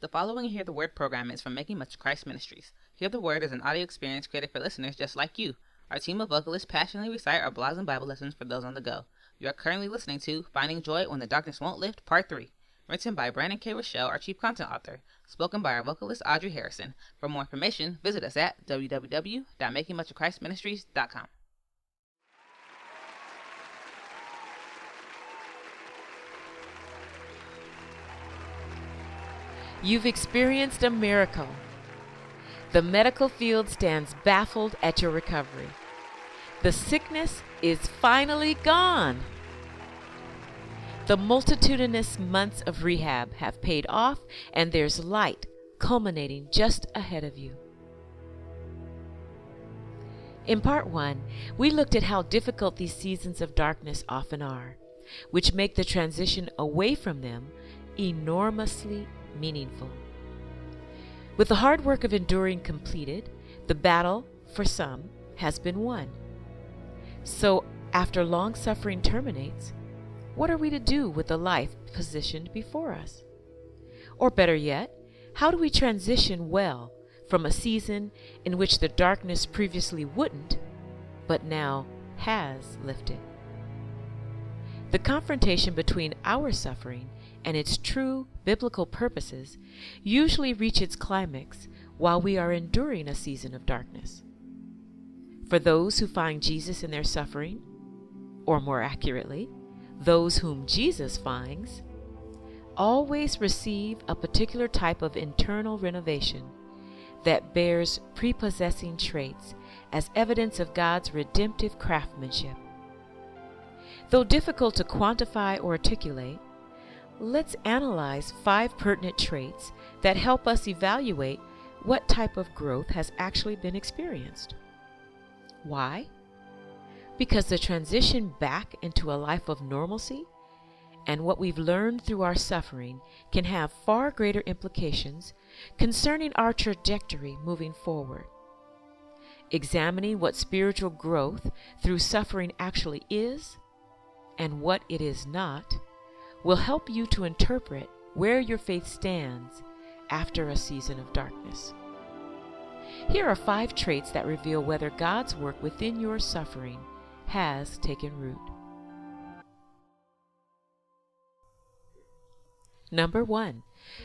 The following Hear the Word program is from Making Much Christ Ministries. Hear the Word is an audio experience created for listeners just like you. Our team of vocalists passionately recite our blogs and Bible lessons for those on the go. You are currently listening to Finding Joy When the Darkness Won't Lift, Part 3. Written by Brandon K. Rochelle, our chief content author. Spoken by our vocalist Audrey Harrison. For more information, visit us at www.makingmuchofchristministries.com. You've experienced a miracle. The medical field stands baffled at your recovery. The sickness is finally gone. The multitudinous months of rehab have paid off, and there's light culminating just ahead of you. In part one, we looked at how difficult these seasons of darkness often are, which make the transition away from them enormously meaningful. With the hard work of enduring completed, the battle, for some, has been won. So, after long suffering terminates, what are we to do with the life positioned before us? Or better yet, how do we transition well from a season in which the darkness previously wouldn't, but now has lifted? The confrontation between our suffering and its true biblical purposes usually reach its climax while we are enduring a season of darkness. For those who find Jesus in their suffering, or more accurately, those whom Jesus finds, always receive a particular type of internal renovation that bears prepossessing traits as evidence of God's redemptive craftsmanship. Though difficult to quantify or articulate, let's analyze five pertinent traits that help us evaluate what type of growth has actually been experienced. Why? Because the transition back into a life of normalcy and what we've learned through our suffering can have far greater implications concerning our trajectory moving forward. Examining what spiritual growth through suffering actually is and what it is not will help you to interpret where your faith stands after a season of darkness. Here are five traits that reveal whether God's work within your suffering has taken root. Number one,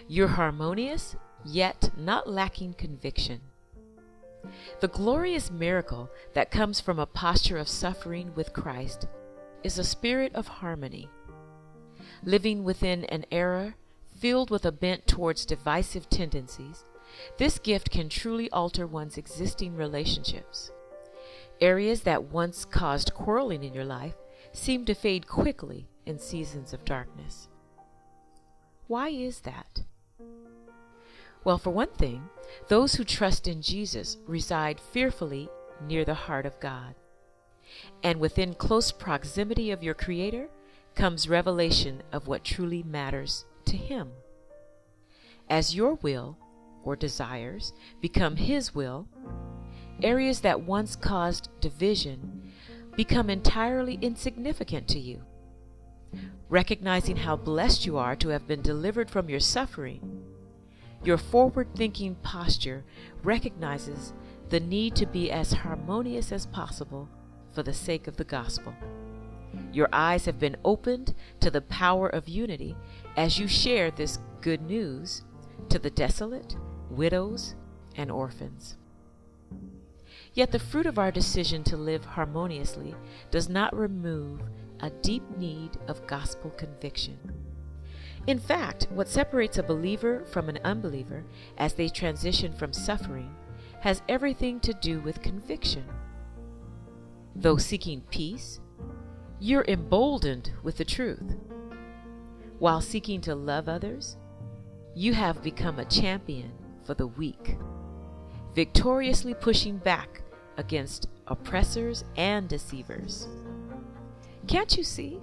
you're harmonious yet not lacking conviction. The glorious miracle that comes from a posture of suffering with Christ is a spirit of harmony living within an era filled with a bent towards divisive tendencies, this gift can truly alter one's existing relationships. Areas that once caused quarreling in your life seem to fade quickly in seasons of darkness. Why is that? Well, for one thing, those who trust in Jesus reside fearfully near the heart of God. And within close proximity of your Creator, comes revelation of what truly matters to Him. As your will or desires become His will, areas that once caused division become entirely insignificant to you. Recognizing how blessed you are to have been delivered from your suffering, your forward thinking posture recognizes the need to be as harmonious as possible for the sake of the gospel. Your eyes have been opened to the power of unity as you share this good news to the desolate, widows, and orphans. Yet the fruit of our decision to live harmoniously does not remove a deep need of gospel conviction. In fact, what separates a believer from an unbeliever as they transition from suffering has everything to do with conviction. Though seeking peace, you're emboldened with the truth. While seeking to love others, you have become a champion for the weak, victoriously pushing back against oppressors and deceivers. Can't you see?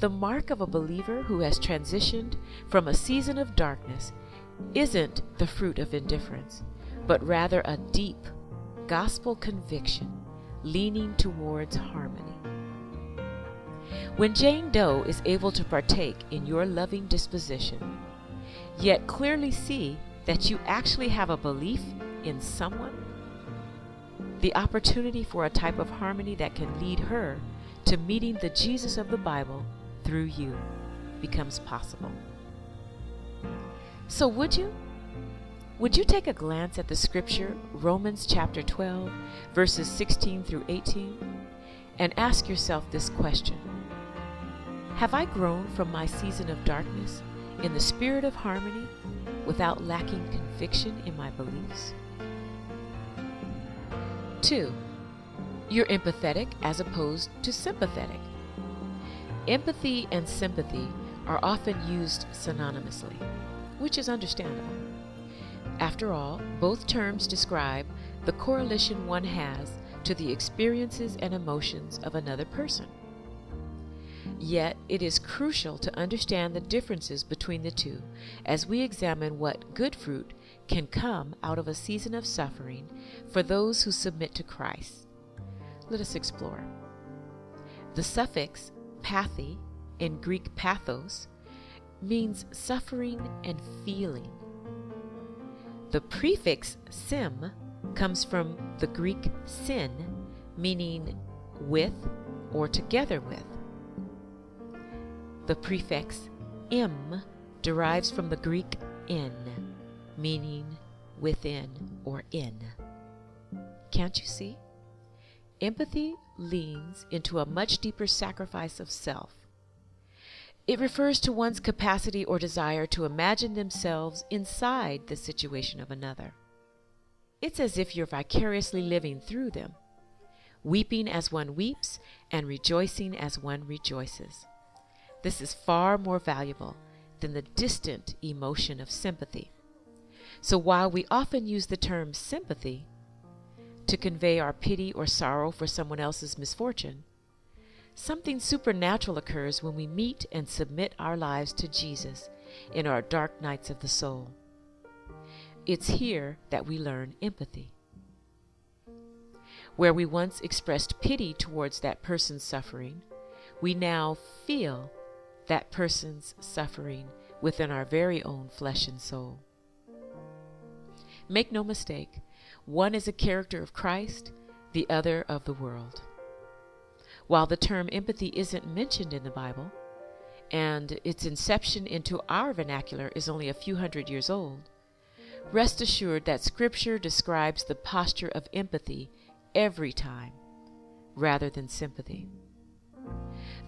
The mark of a believer who has transitioned from a season of darkness isn't the fruit of indifference, but rather a deep gospel conviction leaning towards harmony. When Jane Doe is able to partake in your loving disposition, yet clearly see that you actually have a belief in someone, the opportunity for a type of harmony that can lead her to meeting the Jesus of the Bible through you becomes possible. So, would you? Would you take a glance at the scripture, Romans chapter 12, verses 16 through 18, and ask yourself this question Have I grown from my season of darkness in the spirit of harmony without lacking conviction in my beliefs? 2. You're empathetic as opposed to sympathetic. Empathy and sympathy are often used synonymously, which is understandable. After all, both terms describe the correlation one has to the experiences and emotions of another person. Yet it is crucial to understand the differences between the two as we examine what good fruit can come out of a season of suffering for those who submit to Christ. Let us explore. The suffix pathy in Greek pathos means suffering and feeling. The prefix sym comes from the Greek syn, meaning with or together with. The prefix im derives from the Greek in, meaning within or in. Can't you see? Empathy leans into a much deeper sacrifice of self it refers to one's capacity or desire to imagine themselves inside the situation of another. It's as if you're vicariously living through them, weeping as one weeps and rejoicing as one rejoices. This is far more valuable than the distant emotion of sympathy. So while we often use the term sympathy to convey our pity or sorrow for someone else's misfortune, Something supernatural occurs when we meet and submit our lives to Jesus in our dark nights of the soul. It's here that we learn empathy. Where we once expressed pity towards that person's suffering, we now feel that person's suffering within our very own flesh and soul. Make no mistake, one is a character of Christ, the other of the world. While the term empathy isn't mentioned in the Bible, and its inception into our vernacular is only a few hundred years old, rest assured that Scripture describes the posture of empathy every time rather than sympathy.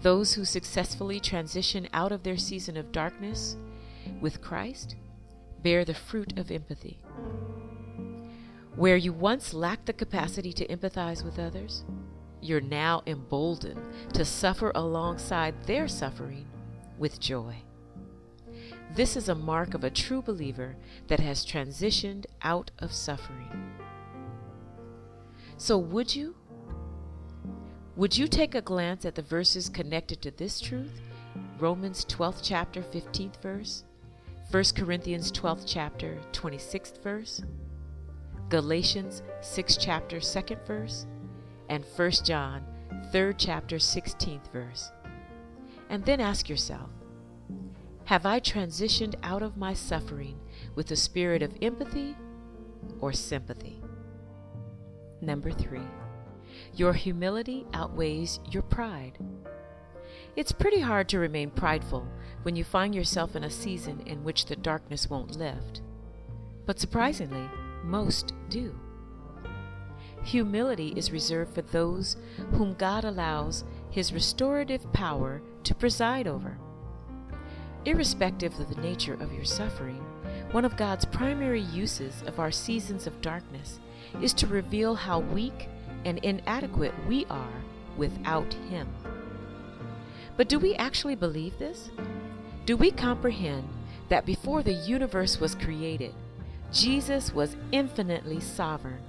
Those who successfully transition out of their season of darkness with Christ bear the fruit of empathy. Where you once lacked the capacity to empathize with others, you're now emboldened to suffer alongside their suffering with joy. This is a mark of a true believer that has transitioned out of suffering. So, would you? Would you take a glance at the verses connected to this truth? Romans 12th chapter, 15th verse, 1 Corinthians 12th chapter, 26th verse, Galatians 6th chapter, 2nd verse, and 1 John 3rd chapter 16th verse. And then ask yourself, have I transitioned out of my suffering with a spirit of empathy or sympathy? Number 3. Your humility outweighs your pride. It's pretty hard to remain prideful when you find yourself in a season in which the darkness won't lift. But surprisingly, most do. Humility is reserved for those whom God allows His restorative power to preside over. Irrespective of the nature of your suffering, one of God's primary uses of our seasons of darkness is to reveal how weak and inadequate we are without Him. But do we actually believe this? Do we comprehend that before the universe was created, Jesus was infinitely sovereign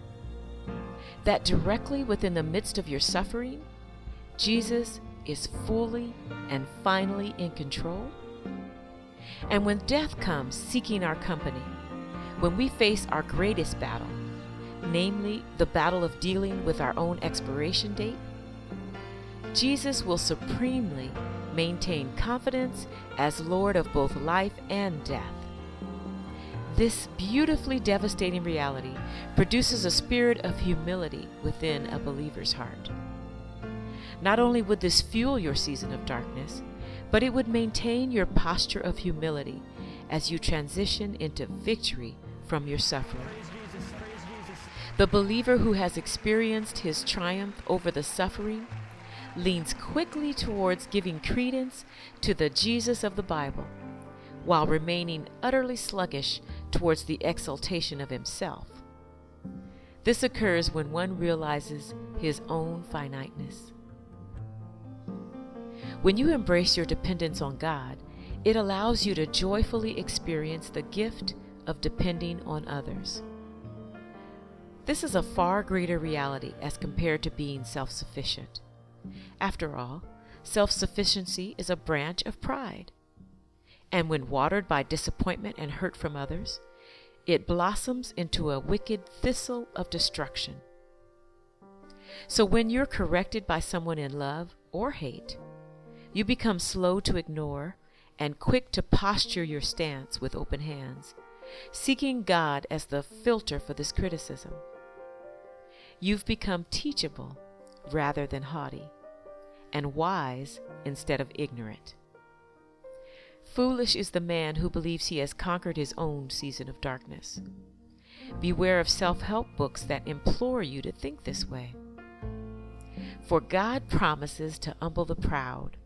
that directly within the midst of your suffering, Jesus is fully and finally in control? And when death comes seeking our company, when we face our greatest battle, namely the battle of dealing with our own expiration date, Jesus will supremely maintain confidence as Lord of both life and death. This beautifully devastating reality produces a spirit of humility within a believer's heart. Not only would this fuel your season of darkness, but it would maintain your posture of humility as you transition into victory from your suffering. The believer who has experienced his triumph over the suffering leans quickly towards giving credence to the Jesus of the Bible while remaining utterly sluggish towards the exaltation of himself. This occurs when one realizes his own finiteness. When you embrace your dependence on God, it allows you to joyfully experience the gift of depending on others. This is a far greater reality as compared to being self sufficient. After all, self sufficiency is a branch of pride. And when watered by disappointment and hurt from others, it blossoms into a wicked thistle of destruction. So when you're corrected by someone in love or hate, you become slow to ignore and quick to posture your stance with open hands, seeking God as the filter for this criticism. You've become teachable rather than haughty, and wise instead of ignorant. Foolish is the man who believes he has conquered his own season of darkness. Beware of self help books that implore you to think this way. For God promises to humble the proud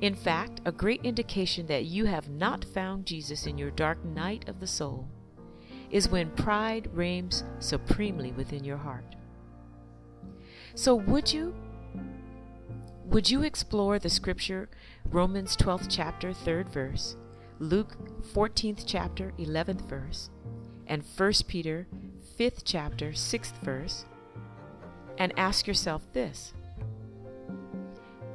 in fact, a great indication that you have not found Jesus in your dark night of the soul is when pride reigns supremely within your heart. So, would you? Would you explore the scripture, Romans 12th chapter, 3rd verse, Luke 14th chapter, 11th verse, and 1 Peter 5th chapter, 6th verse, and ask yourself this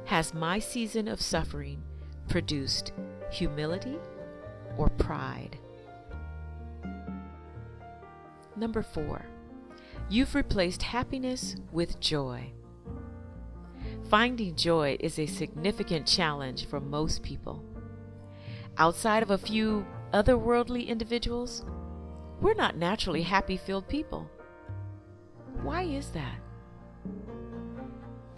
has my season of suffering produced humility or pride? Number four, you've replaced happiness with joy. Finding joy is a significant challenge for most people. Outside of a few otherworldly individuals, we're not naturally happy filled people. Why is that?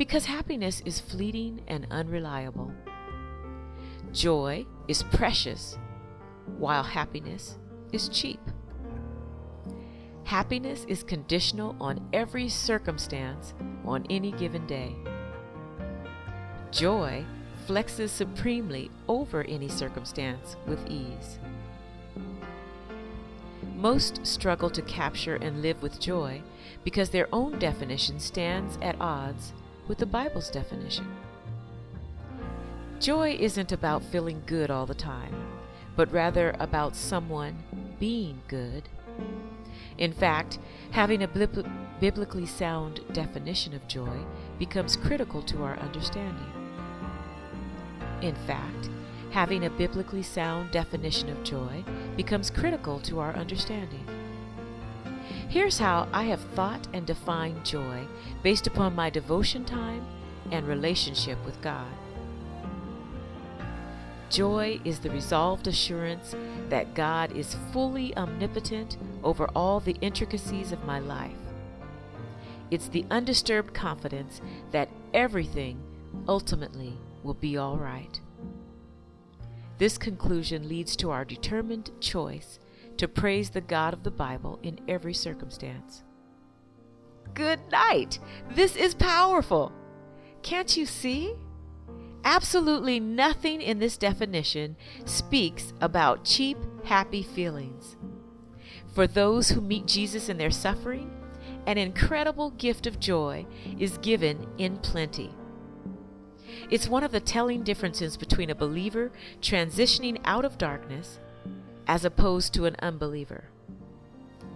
because happiness is fleeting and unreliable. Joy is precious, while happiness is cheap. Happiness is conditional on every circumstance on any given day. Joy flexes supremely over any circumstance with ease. Most struggle to capture and live with joy because their own definition stands at odds with the Bible's definition. Joy isn't about feeling good all the time, but rather about someone being good. In fact, having a biblically sound definition of joy becomes critical to our understanding. In fact, having a biblically sound definition of joy becomes critical to our understanding. Here's how I have thought and defined joy based upon my devotion time and relationship with God. Joy is the resolved assurance that God is fully omnipotent over all the intricacies of my life. It's the undisturbed confidence that everything ultimately will be all right. This conclusion leads to our determined choice to praise the God of the Bible in every circumstance. Good night! This is powerful! Can't you see? Absolutely nothing in this definition speaks about cheap, happy feelings. For those who meet Jesus in their suffering, an incredible gift of joy is given in plenty. It's one of the telling differences between a believer transitioning out of darkness as opposed to an unbeliever.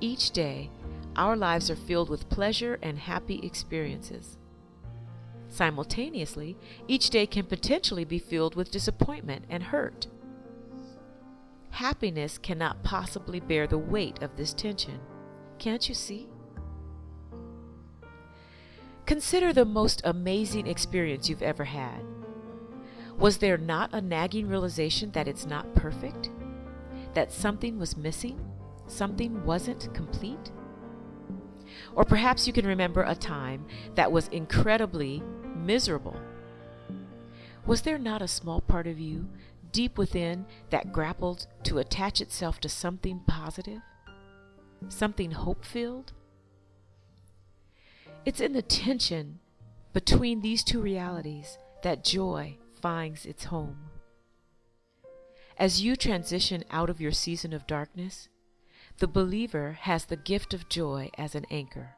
Each day, our lives are filled with pleasure and happy experiences. Simultaneously, each day can potentially be filled with disappointment and hurt. Happiness cannot possibly bear the weight of this tension. Can't you see? Consider the most amazing experience you've ever had. Was there not a nagging realization that it's not perfect? that something was missing, something wasn't complete? Or perhaps you can remember a time that was incredibly miserable. Was there not a small part of you deep within that grappled to attach itself to something positive? Something hope filled? It's in the tension between these two realities that joy finds its home. As you transition out of your season of darkness, the believer has the gift of joy as an anchor.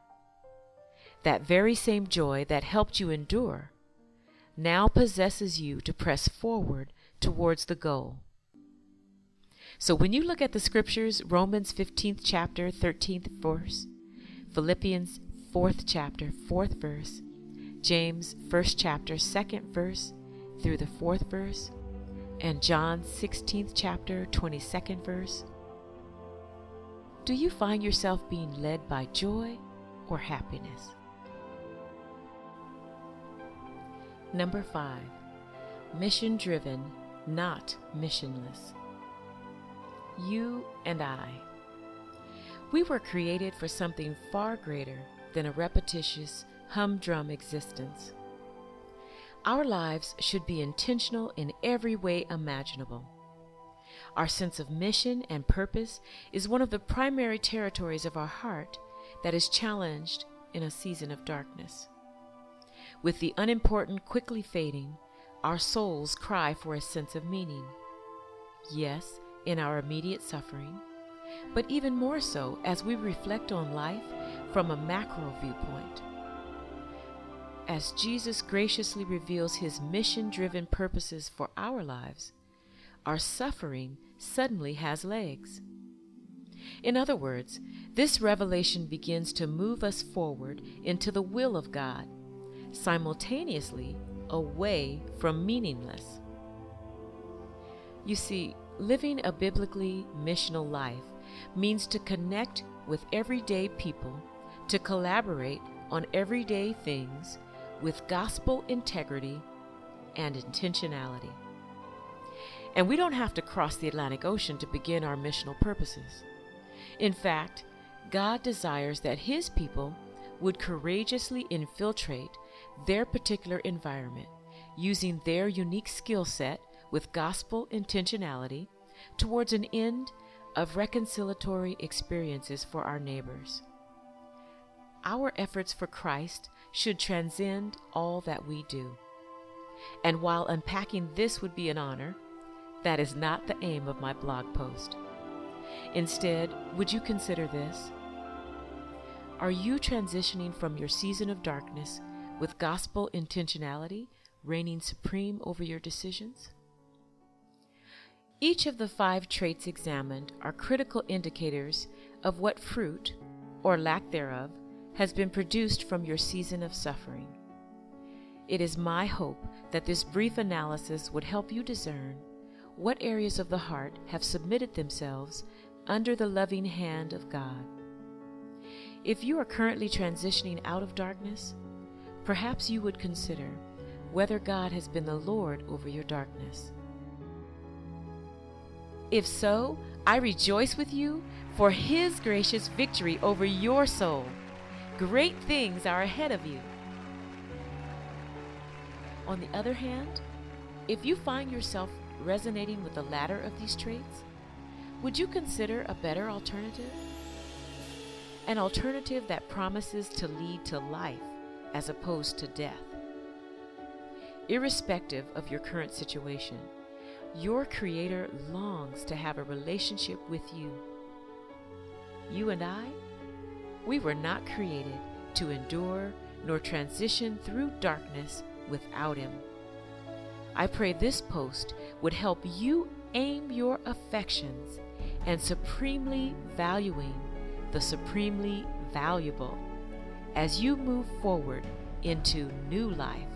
That very same joy that helped you endure now possesses you to press forward towards the goal. So when you look at the scriptures, Romans 15th chapter, 13th verse, Philippians 4th chapter, 4th verse, James 1st chapter, 2nd verse through the 4th verse, and John 16th chapter, 22nd verse, do you find yourself being led by joy or happiness? Number five, mission driven, not missionless. You and I. We were created for something far greater than a repetitious, humdrum existence. Our lives should be intentional in every way imaginable. Our sense of mission and purpose is one of the primary territories of our heart that is challenged in a season of darkness. With the unimportant quickly fading, our souls cry for a sense of meaning. Yes, in our immediate suffering, but even more so as we reflect on life from a macro viewpoint. As Jesus graciously reveals his mission driven purposes for our lives, our suffering suddenly has legs. In other words, this revelation begins to move us forward into the will of God, simultaneously away from meaningless. You see, living a biblically missional life means to connect with everyday people, to collaborate on everyday things with gospel integrity and intentionality. And we don't have to cross the Atlantic Ocean to begin our missional purposes. In fact, God desires that His people would courageously infiltrate their particular environment using their unique skill set with gospel intentionality towards an end of reconciliatory experiences for our neighbors. Our efforts for Christ should transcend all that we do. And while unpacking this would be an honor, that is not the aim of my blog post. Instead, would you consider this? Are you transitioning from your season of darkness with gospel intentionality reigning supreme over your decisions? Each of the five traits examined are critical indicators of what fruit, or lack thereof, has been produced from your season of suffering. It is my hope that this brief analysis would help you discern what areas of the heart have submitted themselves under the loving hand of God. If you are currently transitioning out of darkness, perhaps you would consider whether God has been the Lord over your darkness. If so, I rejoice with you for His gracious victory over your soul. Great things are ahead of you. On the other hand, if you find yourself resonating with the latter of these traits, would you consider a better alternative? An alternative that promises to lead to life as opposed to death. Irrespective of your current situation, your Creator longs to have a relationship with you. You and I, we were not created to endure nor transition through darkness without Him. I pray this post would help you aim your affections and supremely valuing the supremely valuable as you move forward into new life.